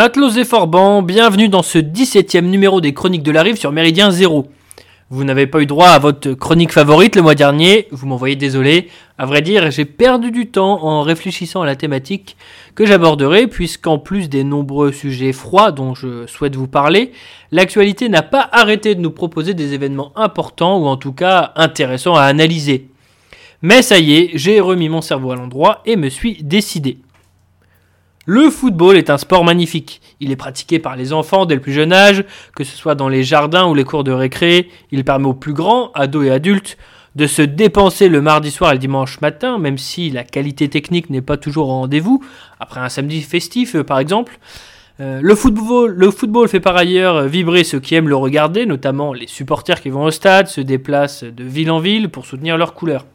Matelos et Forban, bienvenue dans ce 17ème numéro des Chroniques de la Rive sur Méridien Zéro. Vous n'avez pas eu droit à votre chronique favorite le mois dernier, vous m'envoyez désolé. À vrai dire, j'ai perdu du temps en réfléchissant à la thématique que j'aborderai, puisqu'en plus des nombreux sujets froids dont je souhaite vous parler, l'actualité n'a pas arrêté de nous proposer des événements importants ou en tout cas intéressants à analyser. Mais ça y est, j'ai remis mon cerveau à l'endroit et me suis décidé. Le football est un sport magnifique. Il est pratiqué par les enfants dès le plus jeune âge, que ce soit dans les jardins ou les cours de récré. Il permet aux plus grands, ados et adultes, de se dépenser le mardi soir et le dimanche matin, même si la qualité technique n'est pas toujours au rendez-vous, après un samedi festif euh, par exemple. Euh, le, football, le football fait par ailleurs vibrer ceux qui aiment le regarder, notamment les supporters qui vont au stade, se déplacent de ville en ville pour soutenir leurs couleurs.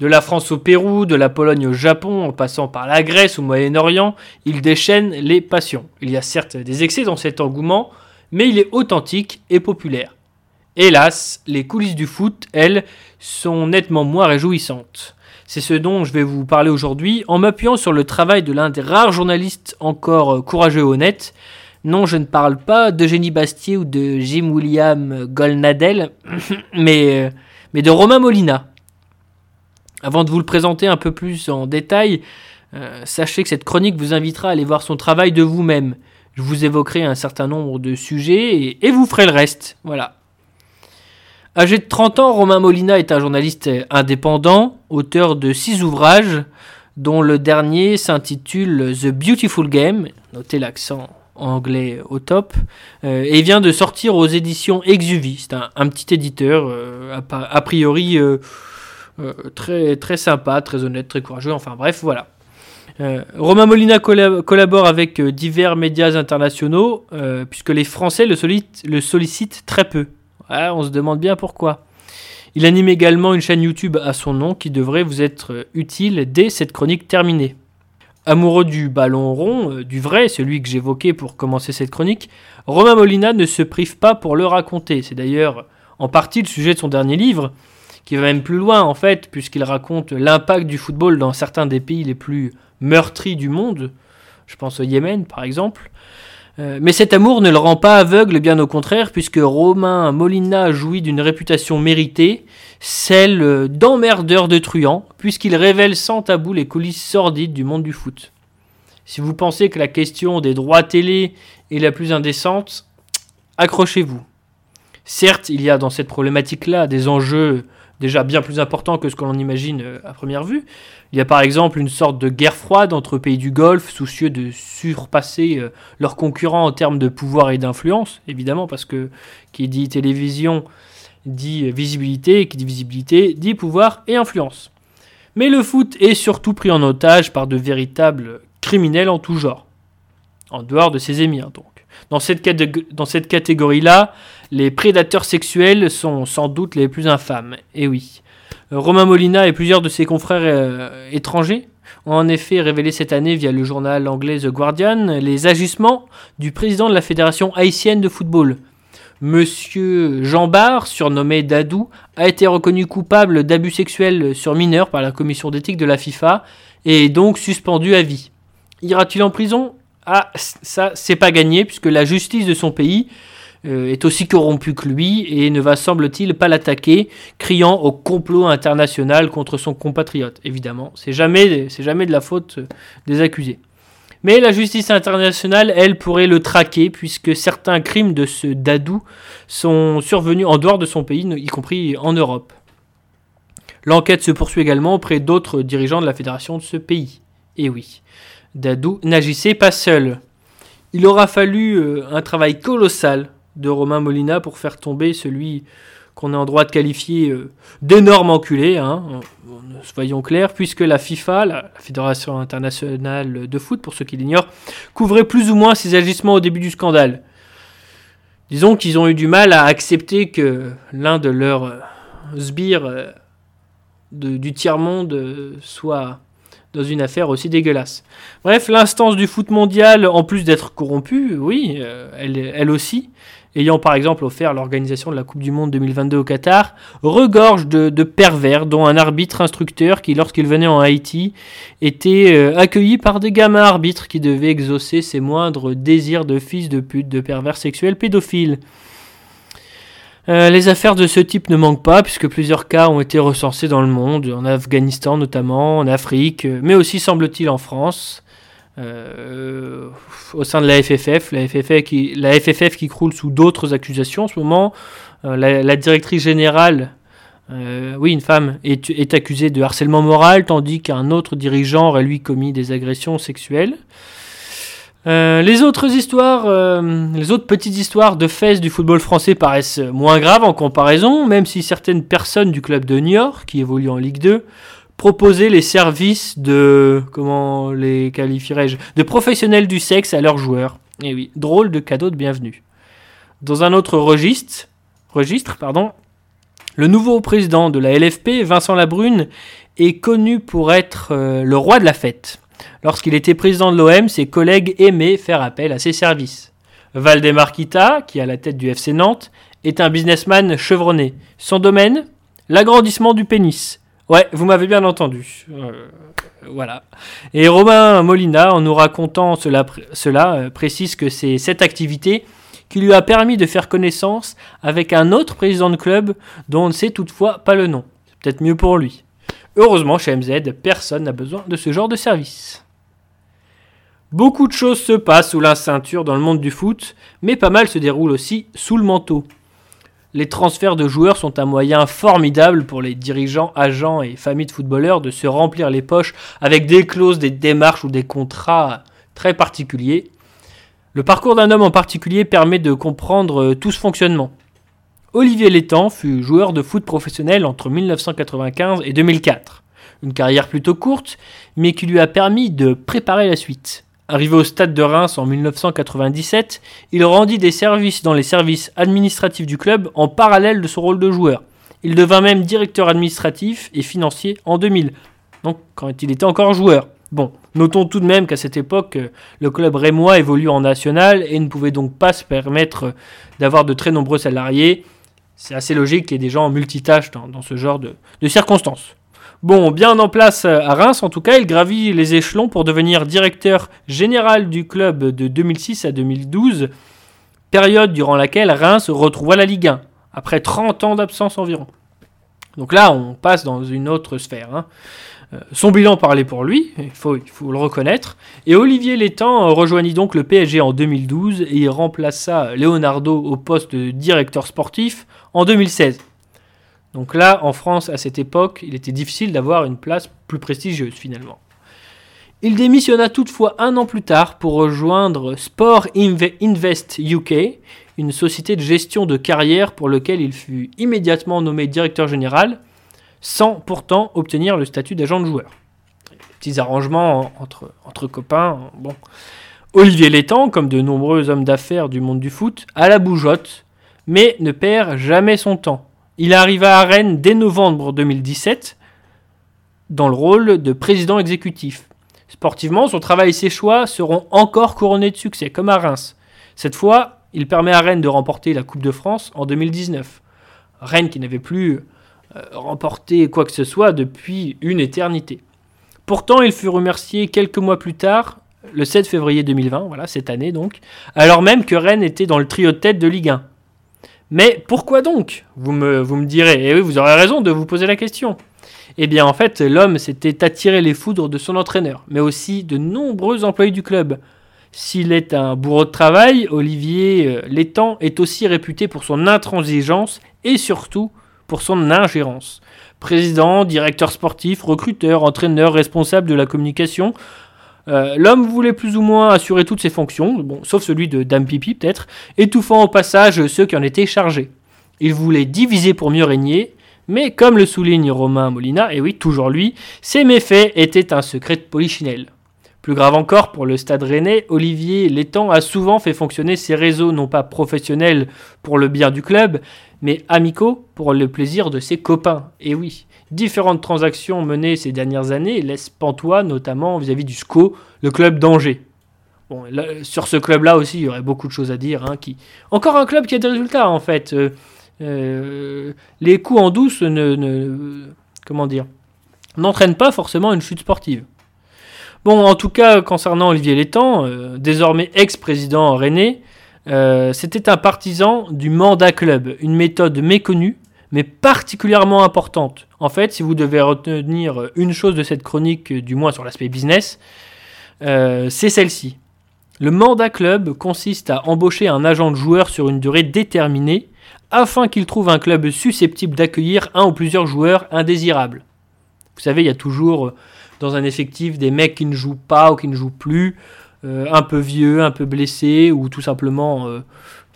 De la France au Pérou, de la Pologne au Japon, en passant par la Grèce ou Moyen-Orient, il déchaîne les passions. Il y a certes des excès dans cet engouement, mais il est authentique et populaire. Hélas, les coulisses du foot, elles, sont nettement moins réjouissantes. C'est ce dont je vais vous parler aujourd'hui en m'appuyant sur le travail de l'un des rares journalistes encore courageux et honnêtes. Non, je ne parle pas d'Eugénie Bastier ou de Jim William Golnadel, mais, euh, mais de Romain Molina. Avant de vous le présenter un peu plus en détail, euh, sachez que cette chronique vous invitera à aller voir son travail de vous-même. Je vous évoquerai un certain nombre de sujets et, vous ferez le reste. Voilà. Âgé de 30 ans, Romain Molina est un journaliste indépendant, auteur de six ouvrages, dont le dernier s'intitule The Beautiful Game, notez l'accent anglais au top, euh, et vient de sortir aux éditions Exuvie. C'est un, petit éditeur, euh, a, priori très, très sympa, très honnête, très courageux, enfin bref, voilà. Euh, Romain Molina collabore avec euh, divers médias internationaux, puisque les Français le, le sollicitent très peu. on se demande bien pourquoi. Il anime également une chaîne YouTube à son nom qui devrait vous être utile dès cette chronique terminée. Amoureux du ballon rond, du vrai, celui que j'évoquais pour commencer cette chronique, Romain Molina ne se prive pas pour le raconter. C'est d'ailleurs en partie le sujet de son dernier livre, qui va même plus loin en fait, puisqu'il raconte l'impact du football dans certains des pays les plus meurtris du monde. Je pense au Yémen par exemple. Euh, mais cet amour ne le rend pas aveugle, bien au contraire, puisque Romain Molina jouit d'une réputation méritée, celle d'emmerdeur de truand, puisqu'il révèle sans tabou les coulisses sordides du monde du foot. Si vous pensez que la question des droits télé est la plus indécente, accrochez-vous. Certes, il y a dans cette problématique-là des enjeux déjà bien plus important que ce que l'on imagine euh, à première vue. Il y a par exemple une sorte de guerre froide entre pays du Golfe, soucieux de surpasser euh, leurs concurrents en termes de pouvoir et d'influence, évidemment, parce que qui dit télévision dit visibilité, qui dit visibilité dit pouvoir et influence. Mais le foot est surtout pris en otage par de véritables criminels en tout genre, en dehors de ses émirs donc. Dans cette, catégorie-là, les prédateurs sexuels sont sans doute les plus infâmes. Et oui. Romain Molina et plusieurs de ses confrères euh, étrangers ont en effet révélé cette année via le journal anglais The Guardian les agissements du président de la Fédération haïtienne de football. Monsieur Jean Barre, surnommé Dadou, a été reconnu coupable d'abus sexuels sur mineurs par la commission d'éthique de la FIFA et est donc suspendu à vie. Ira-t-il en prison? Ah, ça, c'est pas gagné puisque la justice de son pays euh, est aussi corrompu que lui et ne va, semble-t-il, pas l'attaquer, criant au complot international contre son compatriote. Évidemment, c'est jamais, jamais de la faute des accusés. Mais la justice internationale, elle, pourrait le traquer, puisque certains crimes de ce Dadou sont survenus en dehors de son pays, y compris en Europe. L'enquête se poursuit également auprès d'autres dirigeants de la fédération de ce pays. Et oui, Dadou n'agissait pas seul. Il aura fallu euh, un travail colossal de Romain Molina pour faire tomber celui qu'on est en droit de qualifier euh, d'énorme enculé, hein, soyons clairs, puisque la FIFA, la, Fédération internationale de foot, pour ceux qui l'ignorent, couvrait plus ou moins ses agissements au début du scandale. Disons qu'ils ont eu du mal à accepter que l'un de leurs euh, sbires euh, du tiers-monde soit dans une affaire aussi dégueulasse. Bref, l'instance du foot mondial, en plus d'être corrompue, oui, elle, elle aussi, ayant par exemple offert l'organisation de la Coupe du Monde 2022 au Qatar, regorge de, pervers, dont un arbitre instructeur qui, lorsqu'il venait en Haïti, était euh, accueilli par des gamins arbitres qui devaient exaucer ses moindres désirs de fils de pute, de pervers sexuels pédophiles. Euh, les affaires de ce type ne manquent pas, puisque plusieurs cas ont été recensés dans le monde, en Afghanistan notamment, en Afrique, mais aussi semble-t-il en France. Euh, au sein de la FFF, la FFF qui, croule sous d'autres accusations en ce moment. Euh, la, directrice générale, euh, oui, une femme, est, accusée de harcèlement moral, tandis qu'un autre dirigeant aurait lui commis des agressions sexuelles. Les autres histoires, les autres petites histoires de fesses du football français paraissent moins graves en comparaison, même si certaines personnes du club de Niort, qui évolue en Ligue 2, proposer les services de comment les qualifierais-je de professionnels du sexe à leurs joueurs. Et eh oui, drôle de cadeau de bienvenue. Dans un autre registre, le nouveau président de la LFP, Vincent Labrune, est connu pour être euh, le roi de la fête. Lorsqu'il était président de l'OM, ses collègues aimaient faire appel à ses services. Valdemar Kita, qui est à la tête du FC Nantes, est un businessman chevronné. Son domaine L'agrandissement du pénis. Ouais, vous m'avez bien entendu. Euh, voilà. Et Romain Molina, en nous racontant cela, cela euh, précise que c'est cette activité qui lui a permis de faire connaissance avec un autre président de club dont on ne sait toutefois pas le nom. C'est peut-être mieux pour lui. Heureusement, chez MZ, personne n'a besoin de ce genre de service. Beaucoup de choses se passent sous la ceinture dans le monde du foot, mais pas mal se déroule aussi sous le manteau les transferts de joueurs sont un moyen formidable pour les dirigeants, agents et familles de footballeurs de se remplir les poches avec des clauses, des démarches ou des contrats très particuliers. Le parcours d'un homme en particulier permet de comprendre euh, tout ce fonctionnement. Olivier Létang fut joueur de foot professionnel entre 1995 et 2004. Une carrière plutôt courte, mais qui lui a permis de préparer la suite. Arrivé au stade de Reims en 1997, il rendit des services dans les services administratifs du club en parallèle de son rôle de joueur. Il devint même directeur administratif et financier en 2000, donc quand il était encore joueur. Bon, notons tout de même qu'à cette époque, le club rémois évolue en national et ne pouvait donc pas se permettre d'avoir de très nombreux salariés. C'est assez logique qu'il y ait des gens en multitâche dans, ce genre de circonstances. Bon, bien en place à Reims, en tout cas, il gravit les échelons pour devenir directeur général du club de 2006 à 2012, période durant laquelle Reims retrouva la Ligue 1, après 30 ans d'absence environ. Donc là, on passe dans une autre sphère. Hein. Euh, son bilan parlait pour lui, il faut, le reconnaître. Et Olivier Létang rejoignit donc le PSG en 2012 et il remplaça Leonardo au poste de directeur sportif en 2016. Donc là, en France, à cette époque, il était difficile d'avoir une place plus prestigieuse finalement. Il démissionna toutefois un an plus tard pour rejoindre Sport Invest UK, une société de gestion de carrière pour laquelle il fut immédiatement nommé directeur général, sans pourtant obtenir le statut d'agent de joueur. Petits arrangements entre, entre copains. Bon. Olivier Létang, comme de nombreux hommes d'affaires du monde du foot, a la bougeotte, mais ne perd jamais son temps. Il arriva à Rennes dès novembre 2017 dans le rôle de président exécutif. Sportivement, son travail et ses choix seront encore couronnés de succès, comme à Reims. Cette fois, il permet à Rennes de remporter la Coupe de France en 2019. Rennes qui n'avait plus euh, remporté quoi que ce soit depuis une éternité. Pourtant, il fut remercié quelques mois plus tard, le 7 février 2020, voilà, cette année donc, alors même que Rennes était dans le trio de tête de Ligue 1. Mais pourquoi donc? Vous me, vous me direz. Et oui, vous aurez raison de vous poser la question. Eh bien, en fait, l'homme s'était attiré les foudres de son entraîneur, mais aussi de nombreux employés du club. S'il est un bourreau de travail, Olivier euh, Létang est aussi réputé pour son intransigeance et surtout pour son ingérence. Président, directeur sportif, recruteur, entraîneur, responsable de la communication, euh, l'homme voulait plus ou moins assurer toutes ses fonctions, sauf celui de Dame Pipi peut-être, étouffant au passage ceux qui en étaient chargés. Il voulait diviser pour mieux régner, mais comme le souligne Romain Molina, et oui, toujours lui, ses méfaits étaient un secret de polichinelle. Plus grave encore pour le stade rennais, Olivier Létang a souvent fait fonctionner ses réseaux non pas professionnels pour le bien du club, mais amicaux pour le plaisir de ses copains. Et oui, différentes transactions menées ces dernières années laissent pantois, notamment vis-à-vis du SCO, le club d'Angers. Bon, sur ce club-là aussi, il y aurait beaucoup de choses à dire. Hein. Encore un club qui a des résultats, en fait. Euh, euh, les coups en douce ne, comment dire, n'entraînent pas forcément une chute sportive. Bon, en tout cas, concernant Olivier Létang, euh, désormais ex-président René, c'était un partisan du mandat club, une méthode méconnue, mais particulièrement importante. En fait, si vous devez retenir une chose de cette chronique, du moins sur l'aspect business, c'est celle-ci. Le mandat club consiste à embaucher un agent de joueur sur une durée déterminée afin qu'il trouve un club susceptible d'accueillir un ou plusieurs joueurs indésirables. Vous savez, il y a toujours euh, dans un effectif des mecs qui ne jouent pas ou qui ne jouent plus, euh, un peu vieux, un peu blessés ou tout simplement euh,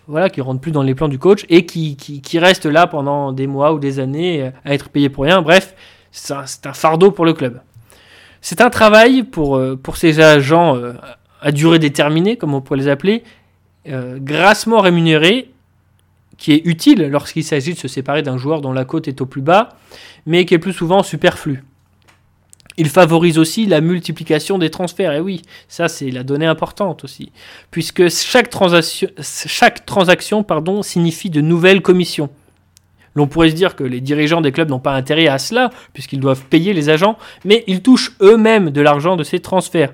voilà, qui rentrent plus dans les plans du coach et qui, qui, restent là pendant des mois ou des années à être payés pour rien. Bref, c'est un, fardeau pour le club. C'est un travail pour, pour ces agents à durée déterminée, comme on pourrait les appeler, euh, grassement rémunéré, qui est utile lorsqu'il s'agit de se séparer d'un joueur dont la cote est au plus bas, mais qui est plus souvent superflu. Il favorise aussi la multiplication des transferts. Et oui, ça c'est la donnée importante aussi. Puisque chaque transaction, signifie de nouvelles commissions. L'on pourrait se dire que les dirigeants des clubs n'ont pas intérêt à cela, puisqu'ils doivent payer les agents, mais ils touchent eux-mêmes de l'argent de ces transferts.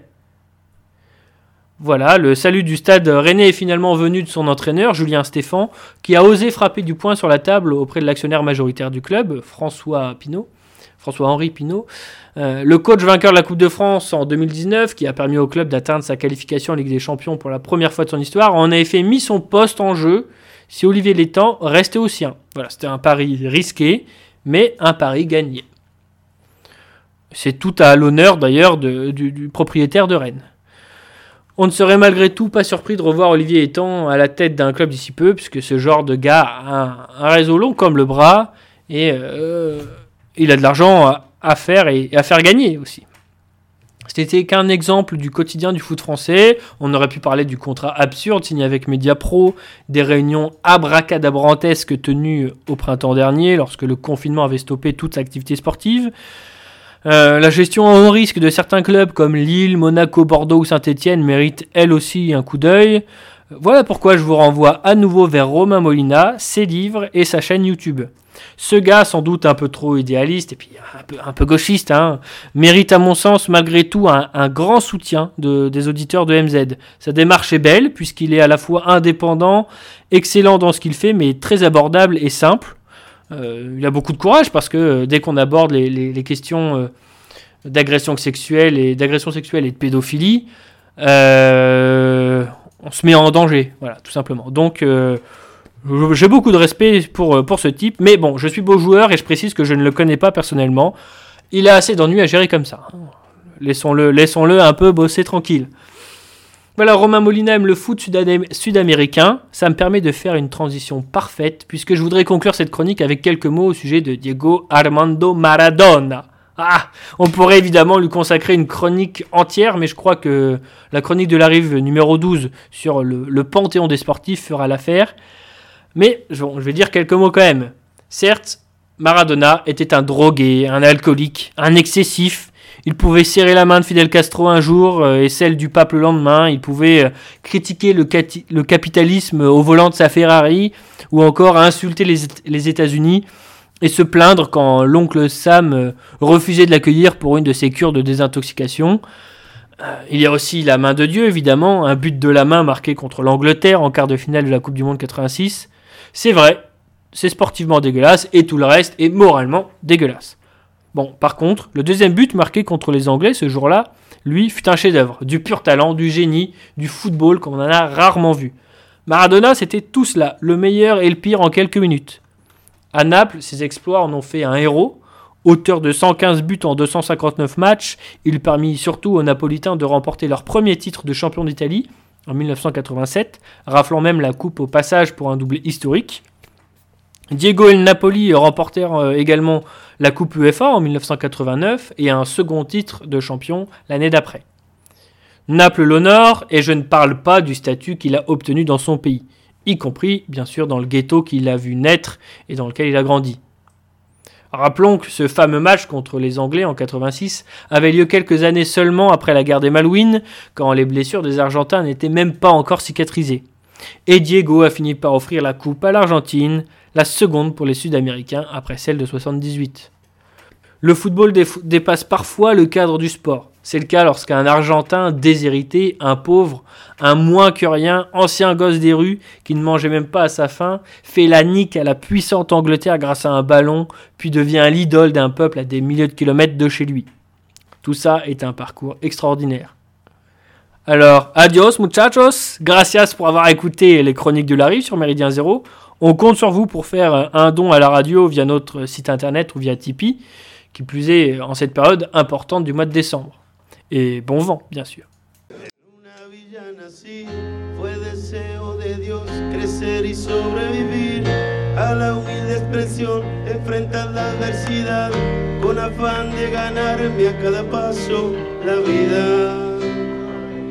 Voilà, le salut du stade René est finalement venu de son entraîneur, Julien Stéphan, qui a osé frapper du poing sur la table auprès de l'actionnaire majoritaire du club, François Pinault. François-Henri Pinault. Euh, le coach vainqueur de la Coupe de France en 2019, qui a permis au club d'atteindre sa qualification en Ligue des Champions pour la première fois de son histoire, en a effet mis son poste en jeu si Olivier Létang restait au sien. Voilà, c'était un pari risqué, mais un pari gagné. C'est tout à l'honneur d'ailleurs du propriétaire de Rennes. On ne serait malgré tout pas surpris de revoir Olivier Etan à la tête d'un club d'ici peu, puisque ce genre de gars a un, réseau long comme le bras, et euh, il a de l'argent à, faire et à faire gagner aussi. C'était qu'un exemple du quotidien du foot français. On aurait pu parler du contrat absurde signé avec Mediapro, des réunions abracadabrantesques tenues au printemps dernier lorsque le confinement avait stoppé toute activité sportive. Euh, la gestion en risque de certains clubs comme Lille, Monaco, Bordeaux ou Saint-Etienne mérite elle aussi un coup d'œil. Voilà pourquoi je vous renvoie à nouveau vers Romain Molina, ses livres et sa chaîne YouTube. Ce gars, sans doute un peu trop idéaliste et puis un peu, gauchiste, hein, mérite à mon sens malgré tout un, grand soutien des auditeurs de MZ. Sa démarche est belle puisqu'il est à la fois indépendant, excellent dans ce qu'il fait, mais très abordable et simple. Euh, il a beaucoup de courage parce que euh, dès qu'on aborde les, questions euh, d'agression sexuelle et d'agression sexuelle et de pédophilie, on se met en danger, voilà, tout simplement. Donc j'ai beaucoup de respect pour, pour ce type, mais bon, je suis beau joueur et je précise que je ne le connais pas personnellement. Il a assez d'ennuis à gérer comme ça. Laissons-le laissons -le un peu bosser tranquille. Voilà, Romain Molina aime le foot sud-américain. Ça me permet de faire une transition parfaite, puisque je voudrais conclure cette chronique avec quelques mots au sujet de Diego Armando Maradona. Ah, on pourrait évidemment lui consacrer une chronique entière, mais je crois que la chronique de la rive numéro 12 sur le, panthéon des sportifs fera l'affaire. Mais je vais dire quelques mots quand même. Certes, Maradona était un drogué, un alcoolique, un excessif, il pouvait serrer la main de Fidel Castro un jour euh, et celle du pape le lendemain. Il pouvait euh, critiquer le, capitalisme au volant de sa Ferrari ou encore insulter les, États-Unis et se plaindre quand l'oncle Sam euh, refusait de l'accueillir pour une de ses cures de désintoxication. Il y a aussi la main de Dieu, évidemment, un but de la main marqué contre l'Angleterre en quart de finale de la Coupe du Monde 86. C'est vrai, c'est sportivement dégueulasse et tout le reste est moralement dégueulasse. Bon, par contre, le deuxième but marqué contre les Anglais ce jour-là, lui, fut un chef-d'œuvre, du pur talent, du génie, du football qu'on en a rarement vu. Maradona, c'était tout cela, le meilleur et le pire en quelques minutes. À Naples, ses exploits en ont fait un héros. Auteur de 115 buts en 259 matchs, il permit surtout aux Napolitains de remporter leur premier titre de champion d'Italie en 1987, raflant même la coupe au passage pour un doublé historique. Diego et le Napoli remportèrent euh, également la Coupe UEFA en 1989 et un second titre de champion l'année d'après. Naples l'honore et je ne parle pas du statut qu'il a obtenu dans son pays, y compris bien sûr dans le ghetto qu'il a vu naître et dans lequel il a grandi. Rappelons que ce fameux match contre les Anglais en 86 avait lieu quelques années seulement après la guerre des Malouines, quand les blessures des Argentins n'étaient même pas encore cicatrisées. Et Diego a fini par offrir la coupe à l'Argentine, la seconde pour les Sud-Américains après celle de 78. Le football dépasse parfois le cadre du sport. C'est le cas lorsqu'un Argentin déshérité, un pauvre, un moins que rien, ancien gosse des rues, qui ne mangeait même pas à sa faim, fait la nique à la puissante Angleterre grâce à un ballon, puis devient l'idole d'un peuple à des milliers de kilomètres de chez lui. Tout ça est un parcours extraordinaire. Alors, adios muchachos, gracias pour avoir écouté les chroniques de la rive sur Méridien Zéro. On compte sur vous pour faire un don à la radio via notre site internet ou via Tipeee, qui plus est en cette période importante du mois de décembre. Et bon vent, bien sûr. Fue deseo de Dios crecer y sobrevivir a la humilde expresión, enfrentar la adversidad con afán de ganarme a cada paso la vida.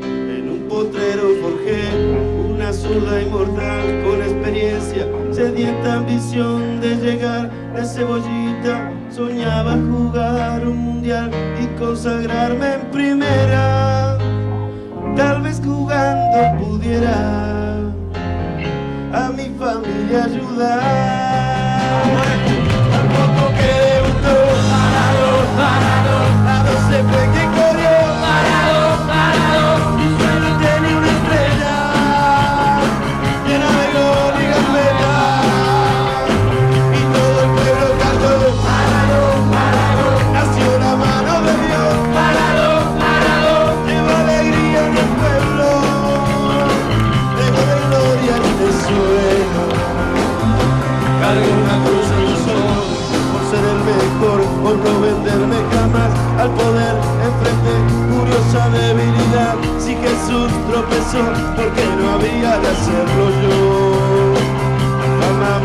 En un potrero forjé una zurda inmortal con experiencia, sedienta ambición de llegar de cebollita Soñaba jugar un mundial y consagrarme en primera. Tal vez jugando pudiera a mi familia ayudar.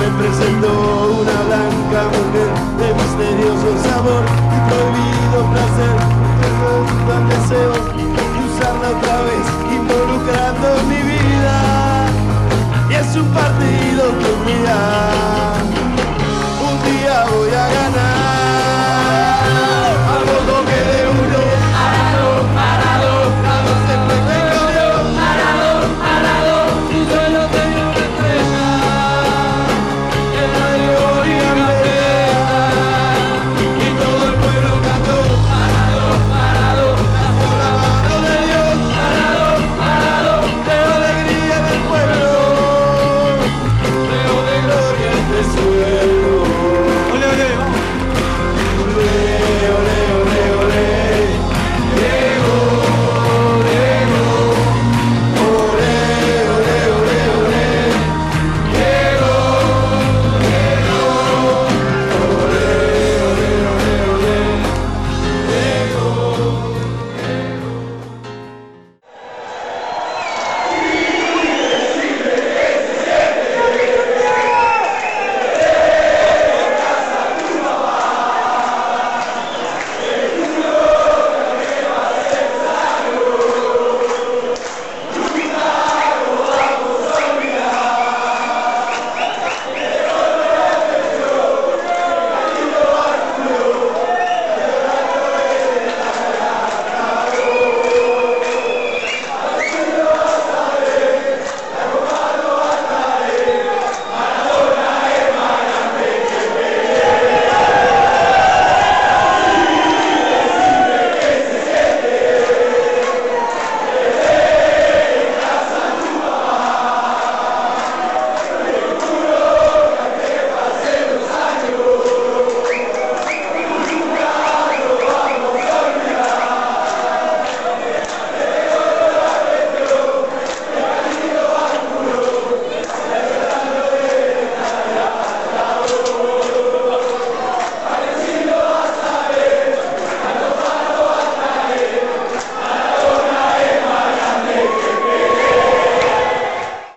se presentó una blanca mujer de misterioso sabor. Y prohibido placer que tan deseo y usarla otra vez involucrando mi vida. Y es un partido que unirá.